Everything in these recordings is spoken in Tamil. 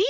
be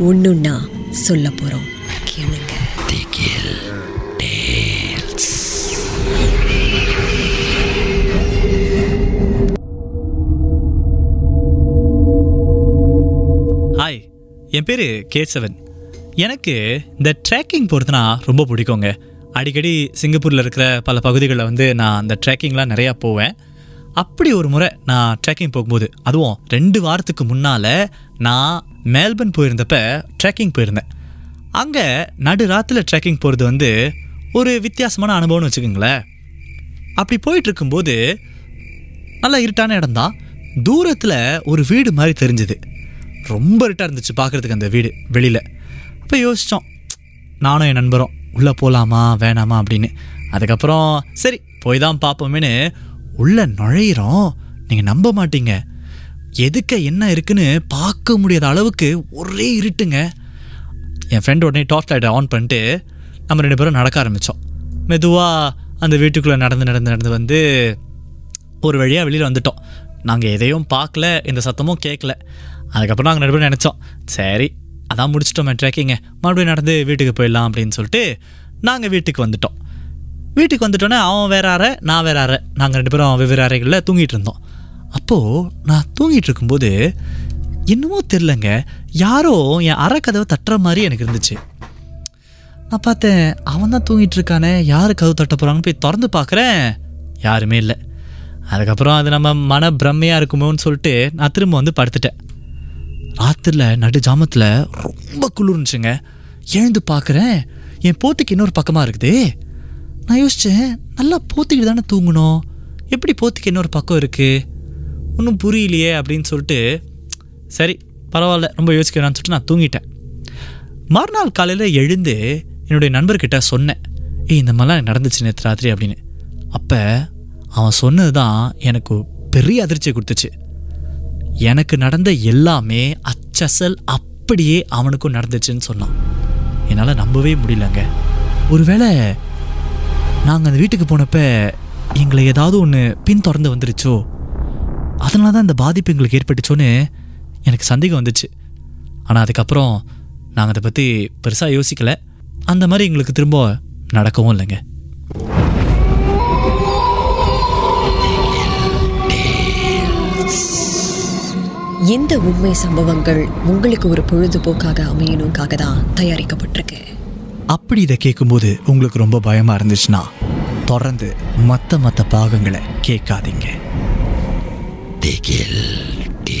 ஒண்ணுன்னா சொல்ல போறோம். கேளுங்க. ஹாய் என் பேர் கேசவன். எனக்கு இந்த ட்ரெக்கிங் போகிறதுனா ரொம்ப பிடிக்குங்க. அடிக்கடி சிங்கப்பூரில் இருக்கிற பல பகுதிகளில் வந்து நான் அந்த ட்ரெக்கிங்லாம் நிறையா போவேன். அப்படி ஒரு முறை நான் ட்ரெக்கிங் போகும்போது அதுவும் ரெண்டு வாரத்துக்கு முன்னால் நான் மேல்பர்ன் போயிருந்தப்ப ட்ரெக்கிங் போயிருந்தேன். அங்கே நடு ராத்தில் ட்ரெக்கிங் போகிறது வந்து ஒரு வித்தியாசமான அனுபவம்னு வச்சுக்கோங்களேன். அப்படி போயிட்டுருக்கும்போது நல்லா இருட்டான இடம் தான். தூரத்தில் ஒரு வீடு மாதிரி தெரிஞ்சுது. ரொம்ப இருட்டாக இருந்துச்சு பார்க்குறதுக்கு அந்த வீடு வெளியில். அப்போ யோசித்தோம் நானும் என் நண்பரும் உள்ளே போகலாமா வேணாமா? அப்படின்னு. அதுக்கப்புறம் சரி போய் தான் பார்ப்போமேன்னு உள்ளே நுழையிறோம். நீங்கள் நம்ப மாட்டீங்க. எதுக்க என்ன இருக்குன்னு பார்க்க முடியாத அளவுக்கு ஒரே இருட்டுங்க. என் ஃப்ரெண்ட் உடனே டார்ச் லைட்டை ஆன் பண்ணிட்டு நம்ம ரெண்டு பேரும் நடக்க ஆரம்பித்தோம் மெதுவாக அந்த வீட்டுக்குள்ளே நடந்து நடந்து நடந்து வந்து ஒரு வழியாக வெளியில் வந்துட்டோம். நாங்கள் எதையும் பார்க்கல இந்த சத்தமும் கேட்கல. அதுக்கப்புறம் நாங்கள் ரெண்டு பேரும் நினச்சோம் சரி அதான் முடிச்சிட்டோமே ட்ரெக்கிங்கை மறுபடியும் நடந்து வீட்டுக்கு போயிடலாம் அப்படின்னு சொல்லிட்டு நாங்கள் வீட்டுக்கு வந்துட்டோம். வீட்டுக்கு வந்துட்டோன்னே அவன் வேற அறை நான் வேற அறை. நாங்கள் ரெண்டு பேரும் வெவ்வேறு அறைகளில் தூங்கிட்டு இருந்தோம். அப்போது நான் தூங்கிட்டு இருக்கும்போது என்னமோ தெரிலங்க யாரோ என் அறக்கதவை தட்டுற மாதிரி எனக்கு இருந்துச்சு. நான் பார்த்தேன் அவன் தான் தூங்கிட்டு இருக்கானே யார் கதவு தட்ட போகிறாங்கன்னு போய் திறந்து பார்க்குறேன். யாருமே இல்லை. அதுக்கப்புறம் அது நம்ம மன பிரம்மையாக இருக்குமோன்னு சொல்லிட்டு நான் திரும்ப வந்து படுத்துட்டேன். ராத்திரியில் நடு ஜாமத்தில் ரொம்ப குளிர்ந்துச்சுங்க. எழுந்து பார்க்குறேன். என் போத்திக்கு இன்னொரு பக்கமாக இருக்குது. நான் யோசித்தேன் நல்லா போத்திக்கிட்டு தானே தூங்கணும். எப்படி போத்திக்கு இன்னொரு பக்கம் இருக்குது ஒன்றும் புரியலையே அப்படின்னு சொல்லிட்டு சரி பரவாயில்ல ரொம்ப யோசிக்க சொல்லிட்டு நான் தூங்கிட்டேன். மறுநாள் காலையில் எழுந்து என்னுடைய நண்பர்கிட்ட சொன்னேன் ஏய் இந்த மாதிரிலாம் நடந்துச்சு நேற்று ராத்திரி அப்படின்னு. அப்போ அவன் சொன்னது தான் எனக்கு பெரிய அதிர்ச்சியை கொடுத்துச்சு. எனக்கு நடந்த எல்லாமே அச்சசல் அப்படியே அவனுக்கும் நடந்துச்சுன்னு சொன்னான். என்னால் நம்பவே முடியலங்க. ஒருவேளை நாங்கள் அந்த வீட்டுக்கு போனப்போ எங்களை ஏதாவது ஒன்று பின் தொடர்ந்து வந்துருச்சோ? அதனால தான் இந்த பாதிப்பு எங்களுக்கு ஏற்பட்டுச்சோன்னு எனக்கு சந்தேகம் வந்துச்சு. ஆனால் அதுக்கப்புறம் நாங்கள் அதை பற்றி பெருசாக யோசிக்கலை. அந்த மாதிரி எங்களுக்கு திரும்ப நடக்கவும் இல்லைங்க. இந்த உண்மை சம்பவங்கள் உங்களுக்கு ஒரு பொழுதுபோக்காக அமையணுக்காக தான் தயாரிக்கப்பட்டிருக்கு? அப்படி இதை கேட்கும்போது உங்களுக்கு ரொம்ப பயமாக இருந்துச்சுன்னா தொடர்ந்து மற்ற மற்ற பாகங்களை கேட்காதீங்க. பிஓஎஸ்பி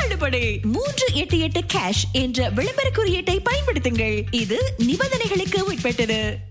தள்ளுபடி மூன்று எட்டு எட்டு கேஷ் என்ற விளம்பர குறியீட்டை பயன்படுத்துங்கள். இது நிபந்தனைகளுக்கு உட்பட்டது.